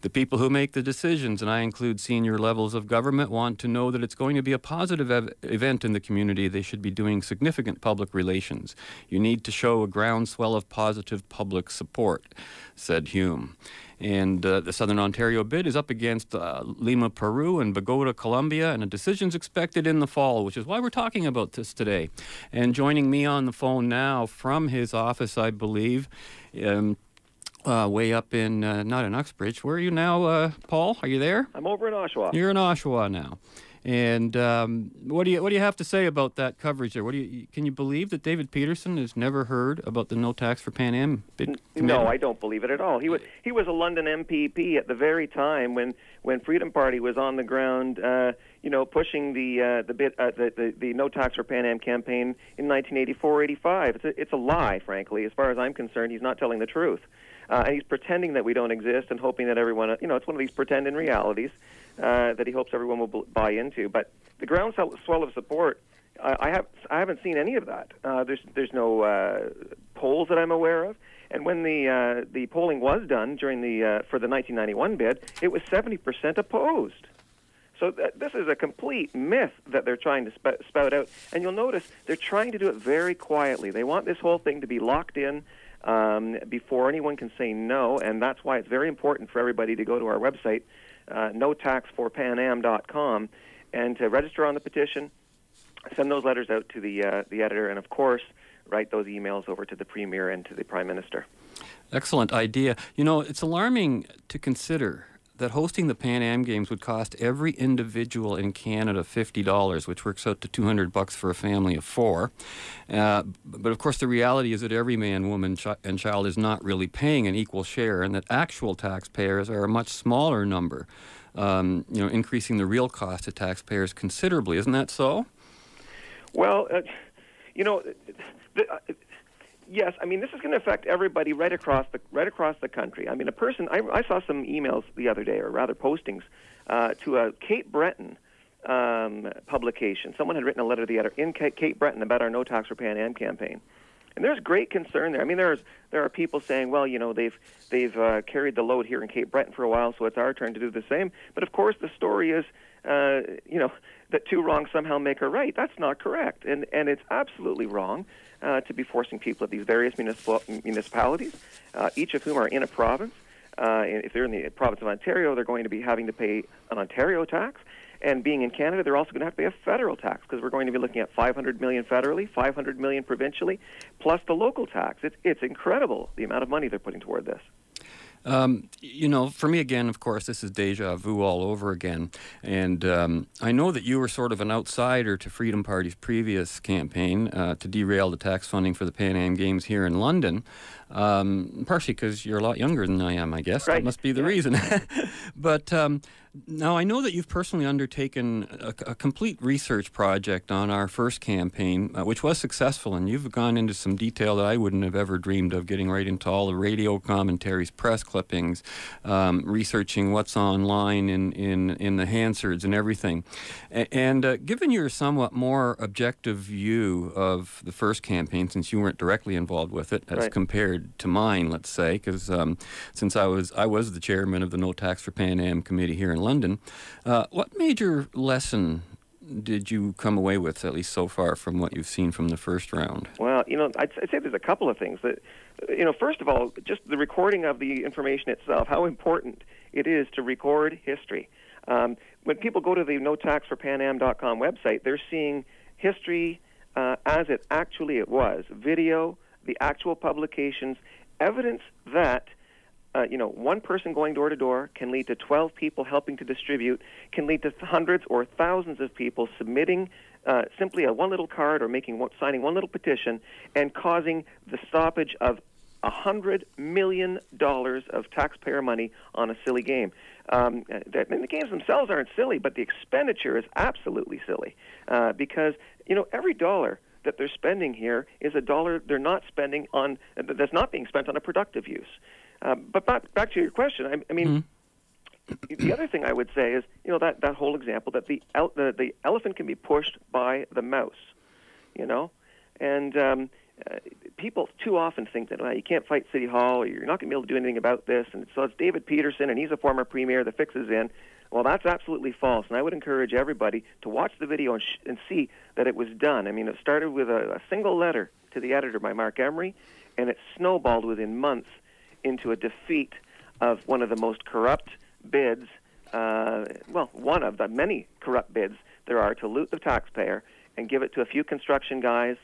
The people who make the decisions, and I include senior levels of government, want to know that it's going to be a positive ev- event in the community. They should be doing significant public relations. You need to show a groundswell of positive public support, said Hume. And uh, the Southern Ontario bid is up against uh, Lima, Peru, and Bogota, Colombia, and a decision's expected in the fall, which is why we're talking about this today. And joining me on the phone now from his office, I believe, um, uh, way up in uh, not in Uxbridge. Where are you now, uh, Paul? Are you there? I'm over in Oshawa. You're in Oshawa now. And um, what do you what do you have to say about that coverage there? What do you can you believe that David Peterson has never heard about the no tax for Pan Am bid? No, I don't believe it at all. He was he was a London MPP at the very time when when Freedom Party was on the ground, uh, you know, pushing the uh, the bit uh, the, the the no tax for Pan Am campaign in 1984-85. It's a, it's a lie, frankly. As far as I'm concerned, he's not telling the truth. Uh, and he's pretending that we don't exist and hoping that everyone, you know, it's one of these pretend in realities uh, that he hopes everyone will buy into. But the groundswell of support, I, I have I haven't seen any of that. Uh, there's there's no uh, polls that I'm aware of. And when the uh, the polling was done during the uh, for the 1991 bid, it was 70% opposed. So th- this is a complete myth that they're trying to sp- spout out. And you'll notice they're trying to do it very quietly. They want this whole thing to be locked in um, before anyone can say no. And that's why it's very important for everybody to go to our website, uh, notaxforpanam.com, and to register on the petition, send those letters out to the, uh, the editor, and of course, write those emails over to the Premier and to the Prime Minister. Excellent idea. You know, it's alarming to consider that hosting the Pan Am Games would cost every individual in Canada fifty dollars, which works out to two hundred bucks for a family of four. Uh, but of course, the reality is that every man, woman, chi- and child is not really paying an equal share, and that actual taxpayers are a much smaller number. Um, you know, increasing the real cost to taxpayers considerably. Isn't that so? Well, uh, you know, the, uh, yes, I mean this is going to affect everybody right across the right across the country. I mean, a person. I, I saw some emails the other day, or rather postings, uh, to a Cape Breton um, publication. Someone had written a letter to the editor in Cape Breton about our No Tax for Pan Am campaign. And there's great concern there. I mean, there's there are people saying, well, you know, they've they've uh, carried the load here in Cape Breton for a while, so it's our turn to do the same. But of course, the story is, uh, you know, that two wrongs somehow make a right. That's not correct, and and it's absolutely wrong uh, to be forcing people at these various municipal, municipalities, uh, each of whom are in a province. Uh, if they're in the province of Ontario, they're going to be having to pay an Ontario tax. And being in Canada, they're also going to have to pay a federal tax because we're going to be looking at 500 million federally, 500 million provincially, plus the local tax. It's it's incredible the amount of money they're putting toward this. Um, you know, for me again, of course, this is deja vu all over again. And um, I know that you were sort of an outsider to Freedom Party's previous campaign uh, to derail the tax funding for the Pan Am Games here in London. Um, partially because you're a lot younger than I am, I guess. Right. That must be the reason. but um, now I know that you've personally undertaken a, a complete research project on our first campaign, uh, which was successful, and you've gone into some detail that I wouldn't have ever dreamed of, getting right into all the radio commentaries, press clippings, um, researching what's online in, in, in the Hansards and everything. A- and uh, given your somewhat more objective view of the first campaign, since you weren't directly involved with it, as Right. compared to mine, let's say, because um, since I was I was the chairman of the No Tax for Pan Am committee here in London, uh, what major lesson did you come away with, at least so far, from what you've seen from the first round? Well, you know, I'd, I'd say there's a couple of things that, you know, first of all, just the recording of the information itself, how important it is to record history. Um, when people go to the notaxforpanam.com website, they're seeing history uh, as it actually it was, video, the actual publications, evidence that uh, you know, one person going door to door can lead to 12 people helping to distribute, can lead to hundreds or thousands of people submitting uh, simply a one little card or making one, signing one little petition and causing the stoppage of a hundred million dollars of taxpayer money on a silly game. Um, and the games themselves aren't silly, but the expenditure is absolutely silly uh, because you know every dollar that they're spending here is a dollar they're not spending on that's not being spent on a productive use. Uh, but back, back to your question, I, I mean, the other thing I would say is, you know, that, that whole example that the, el- the the elephant can be pushed by the mouse, you know, and um, uh, people too often think that well, you can't fight City Hall or you're not going to be able to do anything about this, and so it's David Peterson and he's a former premier. The fix is in. Well, that's absolutely false, and I would encourage everybody to watch the video and, sh- and see that it was done. I mean, it started with a, a single letter to the editor by Marc Emery, and it snowballed within months into a defeat of one of the most corrupt bids, uh, well, one of the many corrupt bids there are to loot the taxpayer and give it to a few construction guys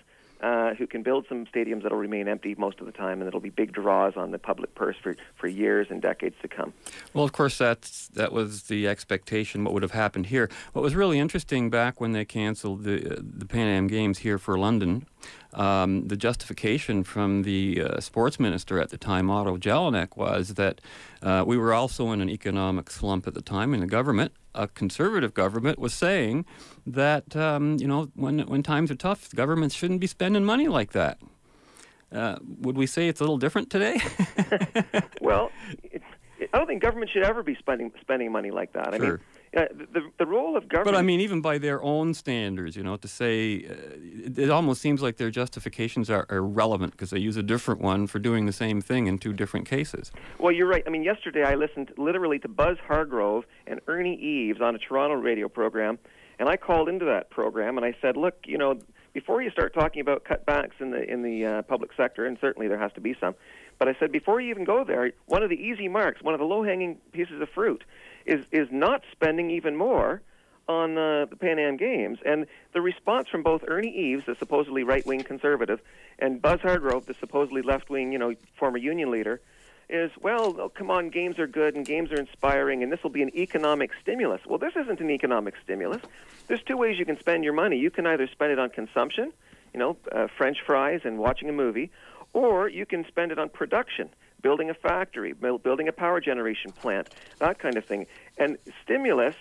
uh, who can build some stadiums that'll remain empty most of the time, and it'll be big draws on the public purse for, for years and decades to come. Well, of course, that's that was the expectation. What would have happened here? What was really interesting back when they canceled the the Pan Am Games here for London, um, the justification from the uh, sports minister at the time, Otto Jelinek, was that uh, we were also in an economic slump at the time, and the government, a conservative government, was saying that um, you know when when times are tough, governments shouldn't be spending money like that. Uh, would we say it's a little different today? well, I don't think government should ever be spending spending money like that. I Sure. mean, uh, the the role of government. But I mean, even by their own standards, you know, to say uh, it, it almost seems like their justifications are irrelevant because they use a different one for doing the same thing in two different cases. Well, you're right. I mean, yesterday I listened literally to Buzz Hargrove and Ernie Eves on a Toronto radio program, and I called into that program and I said, "Look, you know, before you start talking about cutbacks in the in the uh, public sector, and certainly there has to be some, but I said before you even go there, one of the easy marks, one of the low-hanging pieces of fruit, is is not spending even more." On uh, the Pan Am Games, and the response from both Ernie Eves, the supposedly right-wing conservative, and Buzz Hargrove, the supposedly left-wing, you know, former union leader, is, well, oh, come on, games are good and games are inspiring, and this will be an economic stimulus. Well, this isn't an economic stimulus. There's two ways you can spend your money. You can either spend it on consumption, you know, uh, French fries and watching a movie, or you can spend it on production, building a factory, building a power generation plant, that kind of thing. And stimulus,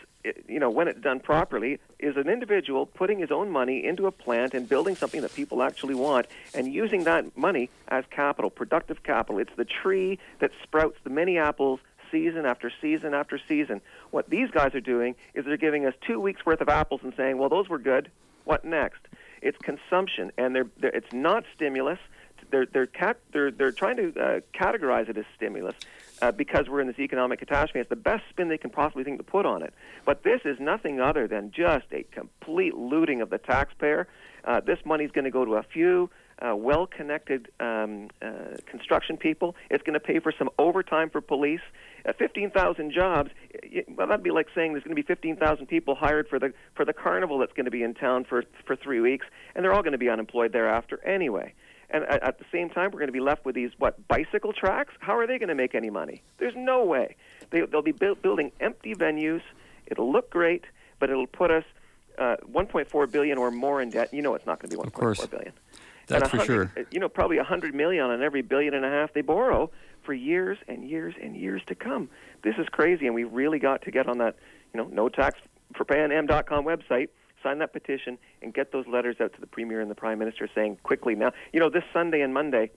you know, when it's done properly, is an individual putting his own money into a plant and building something that people actually want and using that money as capital, productive capital. It's the tree that sprouts the many apples season after season after season. What these guys are doing is they're giving us two weeks worth of apples and saying, well, those were good. What next? It's consumption, and they're, they're, it's not stimulus. They're, they're, cat, they're, they're trying to uh, categorize it as stimulus uh, because we're in this economic catastrophe. It's the best spin they can possibly think to put on it. But this is nothing other than just a complete looting of the taxpayer. Uh, this money's going to go to a few uh, well-connected um, uh, construction people. It's going to pay for some overtime for police. Uh, 15,000 jobs. Well, that'd be like saying there's going to be 15,000 people hired for the for the carnival that's going to be in town for for three weeks, and they're all going to be unemployed thereafter anyway. And at, at the same time, we're going to be left with these what bicycle tracks. How are they going to make any money? There's no way. They, they'll be build, building empty venues. It'll look great, but it'll put us uh, 1.4 billion or more in debt. You know, it's not going to be 1.4 course. billion. That's for sure. You know, probably 100 million on every billion and a half they borrow for years and years and years to come. This is crazy, and we really got to get on that, you know, no tax for PanAm.com website, sign that petition, and get those letters out to the Premier and the Prime Minister saying quickly now, you know, this Sunday and Monday,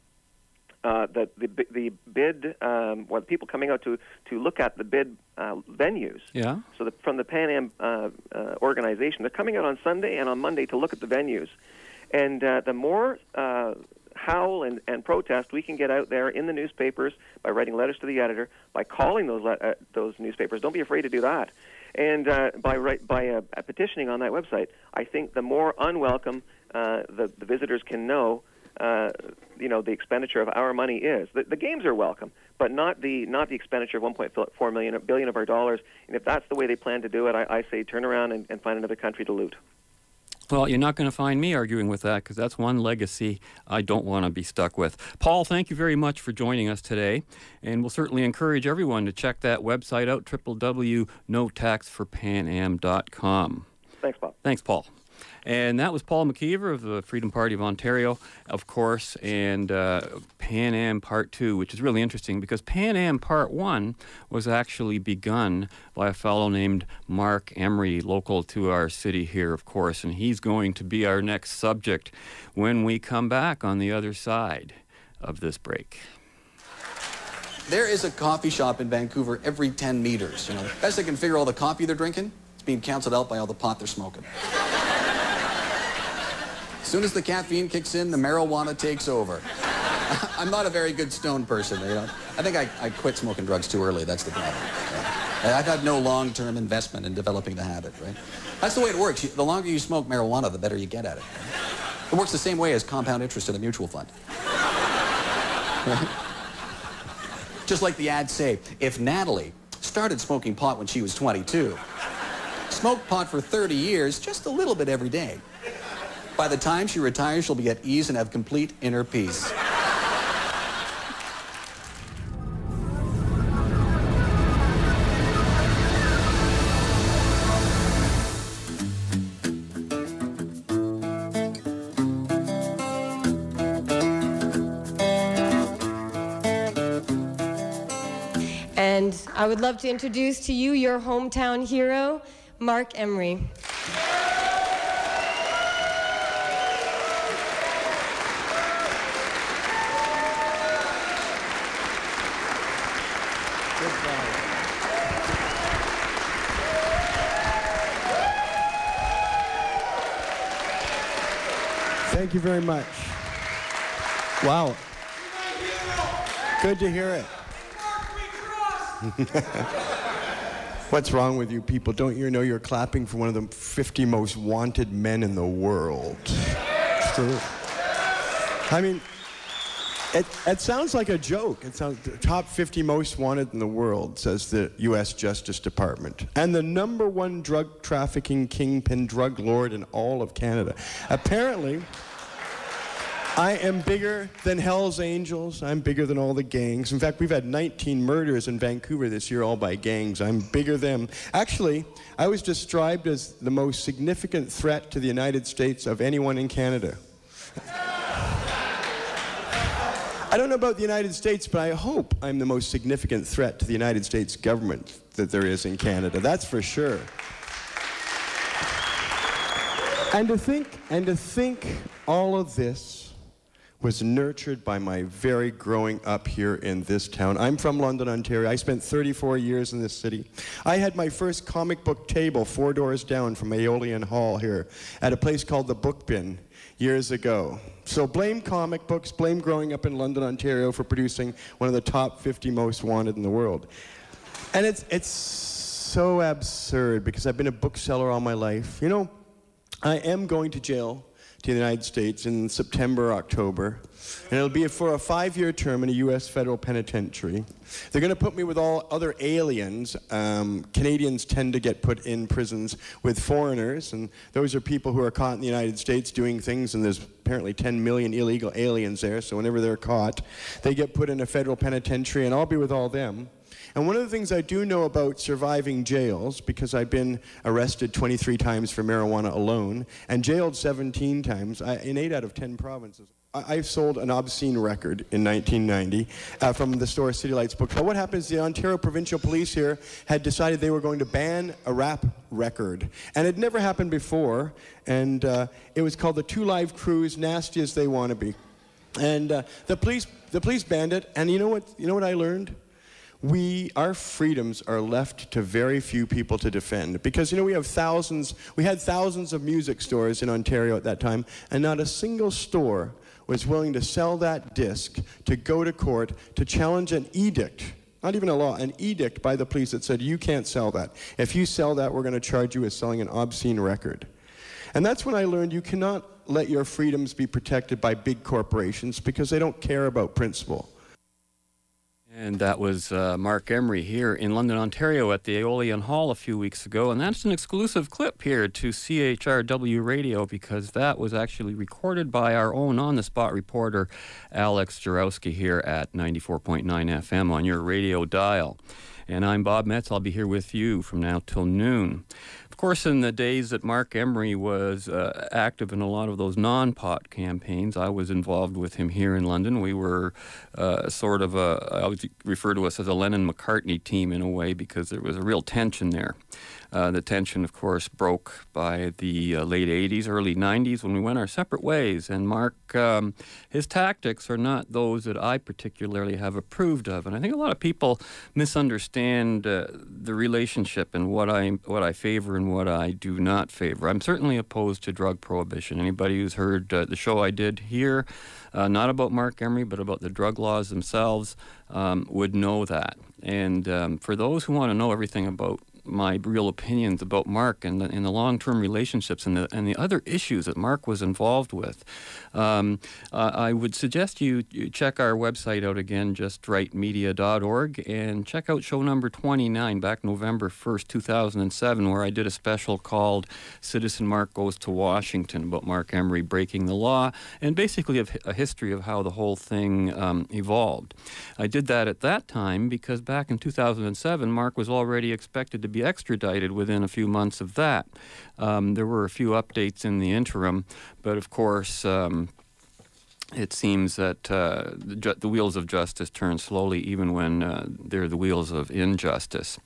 uh, the the the bid, um, well, the people coming out to to look at the bid uh, venues. Yeah. So the, from the Pan Am uh, uh, organization, they're coming out on Sunday and on Monday to look at the venues. And uh, the more uh, howl and, and protest we can get out there in the newspapers by writing letters to the editor, by calling those le- uh, those newspapers. Don't be afraid to do that. And uh, by write, by uh, petitioning on that website, I think the more unwelcome uh, the, the visitors can know, uh, you know, the expenditure of our money is. The, the games are welcome, but not the not the expenditure of 1.4 million billion of our dollars. And if that's the way they plan to do it, I, I say turn around and, and find another country to loot. Well, you're not going to find me arguing with that because that's one legacy I don't want to be stuck with. Paul, thank you very much for joining us today. And we'll certainly encourage everyone to check that website out www.notaxforpanam.com. Thanks, Bob. Thanks, Paul. And that was Paul McKeever of the Freedom Party of Ontario, of course, and uh, Pan Am Part 2, which is really interesting because Pan Am Part 1 was actually begun by a fellow named Marc Emery, local to our city here, of course, and he's going to be our next subject when we come back on the other side of this break. There is a coffee shop in Vancouver every 10 meters. You know, best they can figure all the coffee they're drinking, it's being canceled out by all the pot they're smoking. As soon as the caffeine kicks in, the marijuana takes over. I'm not a very good stone person, you know. I think I, I quit smoking drugs too early, that's the problem. Yeah. I've had no long-term investment in developing the habit, right? That's the way it works. The longer you smoke marijuana, the better you get at it. It works the same way as compound interest in a mutual fund. Right? Just like the ads say, if Natalie started smoking pot when she was 22, smoked pot for 30 years, just a little bit every day, by the time she retires, she'll be at ease and have complete inner peace. And I would love to introduce to you your hometown hero, Marc Emery. Thank you very much. Wow. Good to hear it. What's wrong with you people? Don't you know you're clapping for one of the 50 most wanted men in the world? It's true. I mean, it, it sounds like a joke. It sounds the top 50 most wanted in the world, says the U.S. Justice Department, and the number one drug trafficking kingpin drug lord in all of Canada. Apparently. I am bigger than Hell's Angels. I'm bigger than all the gangs. In fact, we've had 19 murders in Vancouver this year, all by gangs. I'm bigger than. Actually, I was described as the most significant threat to the United States of anyone in Canada. I don't know about the United States, but I hope I'm the most significant threat to the United States government that there is in Canada. That's for sure. And to think, and to think all of this was nurtured by my very growing up here in this town. I'm from London, Ontario. I spent 34 years in this city. I had my first comic book table four doors down from Aeolian Hall here at a place called the Book Bin years ago. So blame comic books, blame growing up in London, Ontario for producing one of the top 50 most wanted in the world. And it's, it's so absurd because I've been a bookseller all my life. You know, I am going to jail to the United States in September, October. And it'll be for a five year term in a U.S. federal penitentiary. They're going to put me with all other aliens. Um, Canadians tend to get put in prisons with foreigners, and those are people who are caught in the United States doing things, and there's apparently 10 million illegal aliens there, so whenever they're caught, they get put in a federal penitentiary, and I'll be with all them. And one of the things I do know about surviving jails, because I've been arrested 23 times for marijuana alone and jailed 17 times I, in 8 out of 10 provinces. I, I sold an obscene record in 1990 uh, from the store City Lights Book. But what happens, the Ontario Provincial Police here had decided they were going to ban a rap record. And it never happened before. And uh, it was called the Two Live Crews, Nasty as They Want to Be. And uh, the, police, the police banned it. And you know what, you know what I learned? We our freedoms are left to very few people to defend. Because you know we have thousands we had thousands of music stores in Ontario at that time and not a single store was willing to sell that disc to go to court to challenge an edict not even a law an edict by the police that said you can't sell that. If you sell that we're going to charge you with selling an obscene record. And that's when I learned you cannot let your freedoms be protected by big corporations because they don't care about principle and that was uh, Marc Emery here in London, Ontario at the Aeolian Hall a few weeks ago. And that's an exclusive clip here to CHRW Radio because that was actually recorded by our own on the spot reporter, Alex Jarowski, here at 94.9 FM on your radio dial. And I'm Bob Metz. I'll be here with you from now till noon. Course, in the days that Marc Emery was uh, active in a lot of those non pot campaigns, I was involved with him here in London. We were uh, sort of a, I always refer to us as a Lennon McCartney team in a way because there was a real tension there. Uh, the tension, of course, broke by the uh, late 80s, early 90s when we went our separate ways. And Marc, um, his tactics are not those that I particularly have approved of. And I think a lot of people misunderstand uh, the relationship and what I, what I favor and what I do not favor. I'm certainly opposed to drug prohibition. Anybody who's heard uh, the show I did here, uh, not about Marc Emery, but about the drug laws themselves, um, would know that. And um, for those who want to know everything about my real opinions about Marc and the, and the long-term relationships and the and the other issues that Marc was involved with. Um, uh, I would suggest you, you, check our website out again, justrightmedia.org, and check out show number 29 back November 1st, 2007, where I did a special called "Citizen Mark Goes to Washington" about Marc Emery breaking the law and basically a, history of how the whole thing um, evolved. I did that at that time because back in 2007, Marc was already expected to be extradited within a few months of that. Um, there were a few updates in the interim, but of course, um, it seems that uh, the, ju- the, wheels of justice turn slowly, even when uh, they're the wheels of injustice.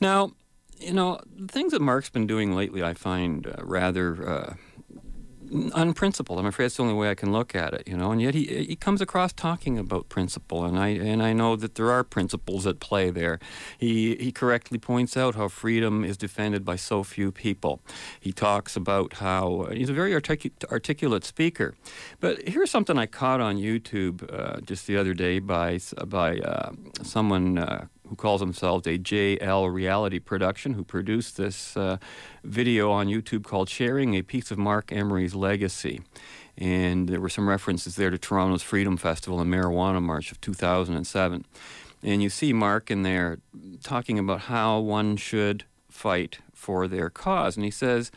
Now, you know, the things that Marc's been doing lately, I find uh, rather uh, unprincipled. I'm afraid it's the only way I can look at it, you know. And yet he he comes across talking about principle, and I and I know that there are principles at play there. He he correctly points out how freedom is defended by so few people. He talks about how he's a very articu- articulate speaker. But here's something I caught on YouTube uh, just the other day by by uh, someone. Uh, who calls themselves a JL reality production, who produced this uh, video on YouTube called Sharing a Piece of Marc Emery's Legacy. And there were some references there to Toronto's Freedom Festival and Marijuana March of 2007. And you see Marc in there talking about how one should fight for their cause. And he says,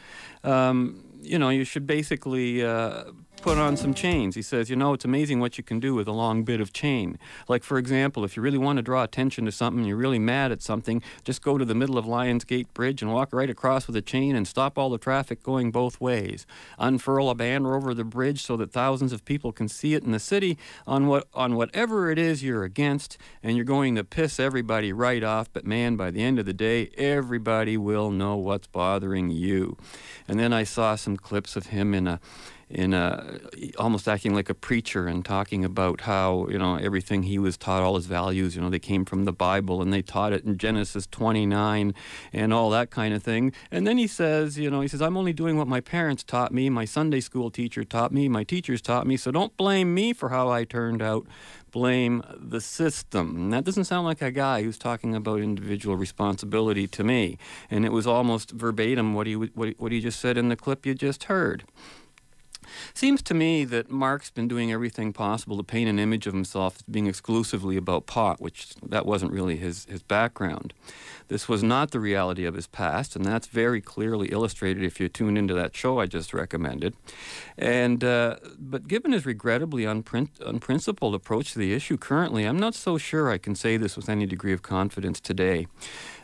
um, you know, you should basically uh, put on some chains. He says, you know, it's amazing what you can do with a long bit of chain. Like, for example, if you really want to draw attention to something, you're really mad at something, just go to the middle of Lions Gate Bridge and walk right across with a chain and stop all the traffic going both ways. Unfurl a banner over the bridge so that thousands of people can see it in the city on what on whatever it is you're against, and you're going to piss everybody right off. But man, by the end of the day, everybody will know what's bothering you. And then I saw some clips of him in a in a, almost acting like a preacher and talking about how you know everything he was taught, all his values, you know, they came from the Bible and they taught it in Genesis 29 and all that kind of thing. And then he says, you know, he says, I'm only doing what my parents taught me, my Sunday school teacher taught me, my teachers taught me, so don't blame me for how I turned out. Blame the system. And that doesn't sound like a guy who's talking about individual responsibility to me. And it was almost verbatim what he what he, what he just said in the clip you just heard. Seems to me that Marc's been doing everything possible to paint an image of himself as being exclusively about pot, which that wasn't really his, his background. This was not the reality of his past, and that's very clearly illustrated if you tune into that show I just recommended. And uh, but given his regrettably unprin- unprincipled approach to the issue currently, I'm not so sure I can say this with any degree of confidence today.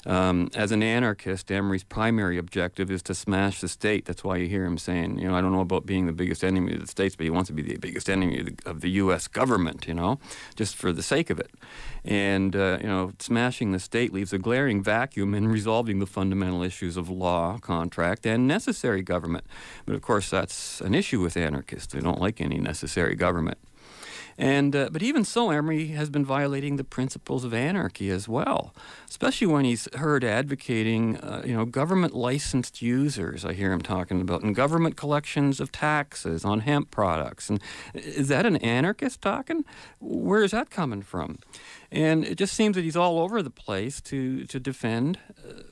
Um, as an anarchist, Emery's primary objective is to smash the state. That's why you hear him saying, you know, I don't know about being the biggest enemy of the states, but he wants to be the biggest enemy of the, of the U.S. government, you know, just for the sake of it. And, uh, you know, smashing the state leaves a glaring vacuum in resolving the fundamental issues of law, contract, and necessary government. But of course, that's an issue with anarchists. They don't like any necessary government. And uh, but even so, Emery has been violating the principles of anarchy as well, especially when he's heard advocating, uh, you know, government licensed users. I hear him talking about and government collections of taxes on hemp products. And is that an anarchist talking? Where is that coming from? And it just seems that he's all over the place to to defend. Uh,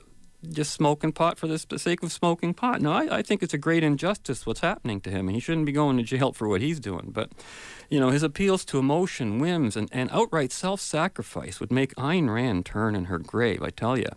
just smoking pot for the sake of smoking pot. No, I, I, think it's a great injustice what's happening to him, he shouldn't be going to jail for what he's doing. But, you know, his appeals to emotion, whims, and, and outright self sacrifice would make Ayn Rand turn in her grave, I tell you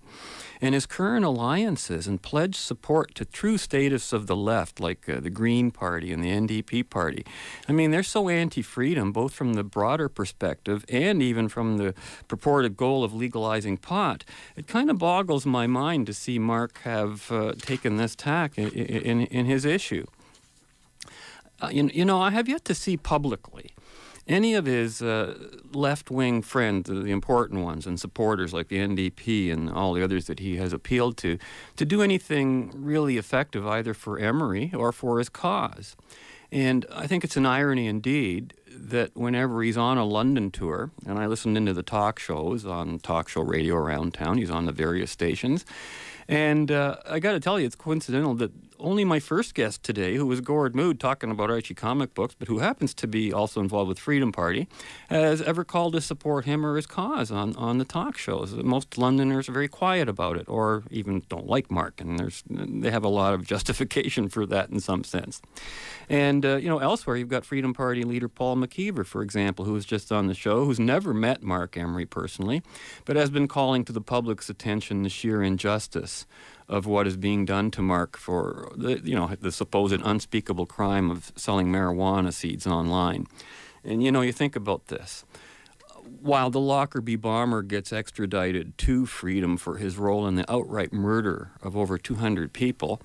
and his current alliances and pledged support to true statists of the left, like uh, the Green Party and the NDP Party. I mean, they're so anti freedom, both from the broader perspective and even from the purported goal of legalizing pot. It kind of boggles my mind to see Marc have uh, taken this tack in, in, in his issue. Uh, you, you know, I have yet to see publicly any of his uh, left wing friends, the important ones, and supporters like the NDP and all the others that he has appealed to, to do anything really effective either for Emery or for his cause. And I think it's an irony indeed that whenever he's on a London tour, and I listened into the talk shows on talk show radio around town, he's on the various stations. And uh, I got to tell you, it's coincidental that only my first guest today, who was Gord Mood talking about Archie comic books, but who happens to be also involved with Freedom Party, has ever called to support him or his cause on, on the talk shows. Most Londoners are very quiet about it, or even don't like Marc, and there's they have a lot of justification for that in some sense. And uh, you know, elsewhere you've got Freedom Party leader Paul McKeever, for example, who was just on the show, who's never met Marc Emery personally, but has been calling to the public's attention the sheer injustice of what is being done to Marc for the, you know the supposed unspeakable crime of selling marijuana seeds online. And you know, you think about this while the Lockerbie bomber gets extradited to freedom for his role in the outright murder of over 200 people,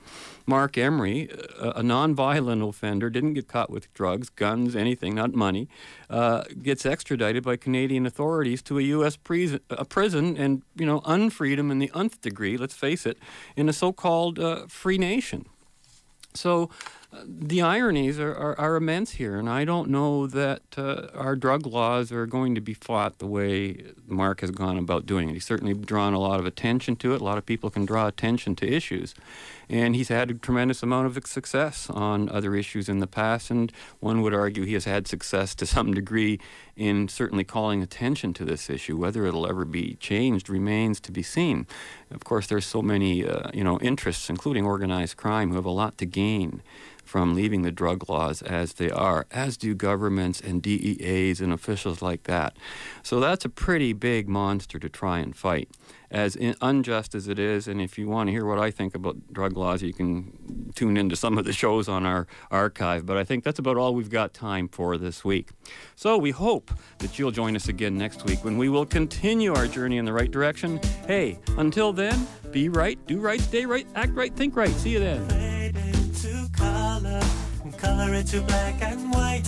Marc Emery, a, non-violent offender, didn't get caught with drugs, guns, anything, not money, uh, gets extradited by Canadian authorities to a U.S. Prison, a prison and, you know, unfreedom in the nth degree, let's face it, in a so-called uh, free nation. So the ironies are, are, are, immense here, and I don't know that uh, our drug laws are going to be fought the way Marc has gone about doing it. He's certainly drawn a lot of attention to it. A lot of people can draw attention to issues, and he's had a tremendous amount of success on other issues in the past. And one would argue he has had success to some degree in certainly calling attention to this issue. Whether it'll ever be changed remains to be seen. Of course, there's so many uh, you know interests, including organized crime, who have a lot to gain from leaving the drug laws as they are, as do governments and DEAs and officials like that. So that's a pretty big monster to try and fight. As in, unjust as it is, and if you want to hear what I think about drug laws, you can tune into some of the shows on our archive. But I think that's about all we've got time for this week. So we hope that you'll join us again next week when we will continue our journey in the right direction. Hey, until then, be right, do right, stay right, act right, think right. See you then and color it to black and white.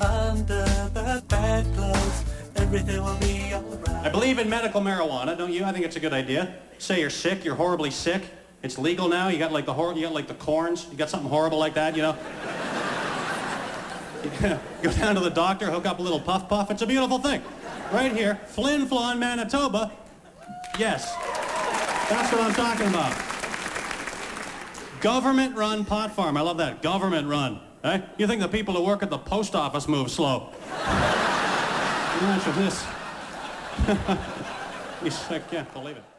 Under the bedclothes, everything will be alright. I believe in medical marijuana, don't you? I think it's a good idea. Say you're sick, you're horribly sick. It's legal now. You got like the hor- you got like the corns. You got something horrible like that, you know. Go down to the doctor, hook up a little puff puff. It's a beautiful thing. Right here, Flin Flon, Manitoba. Yes, that's what I'm talking about. Government-run pot farm. I love that. Government-run. Eh? You think the people who work at the post office move slow? Imagine this. I can't believe it.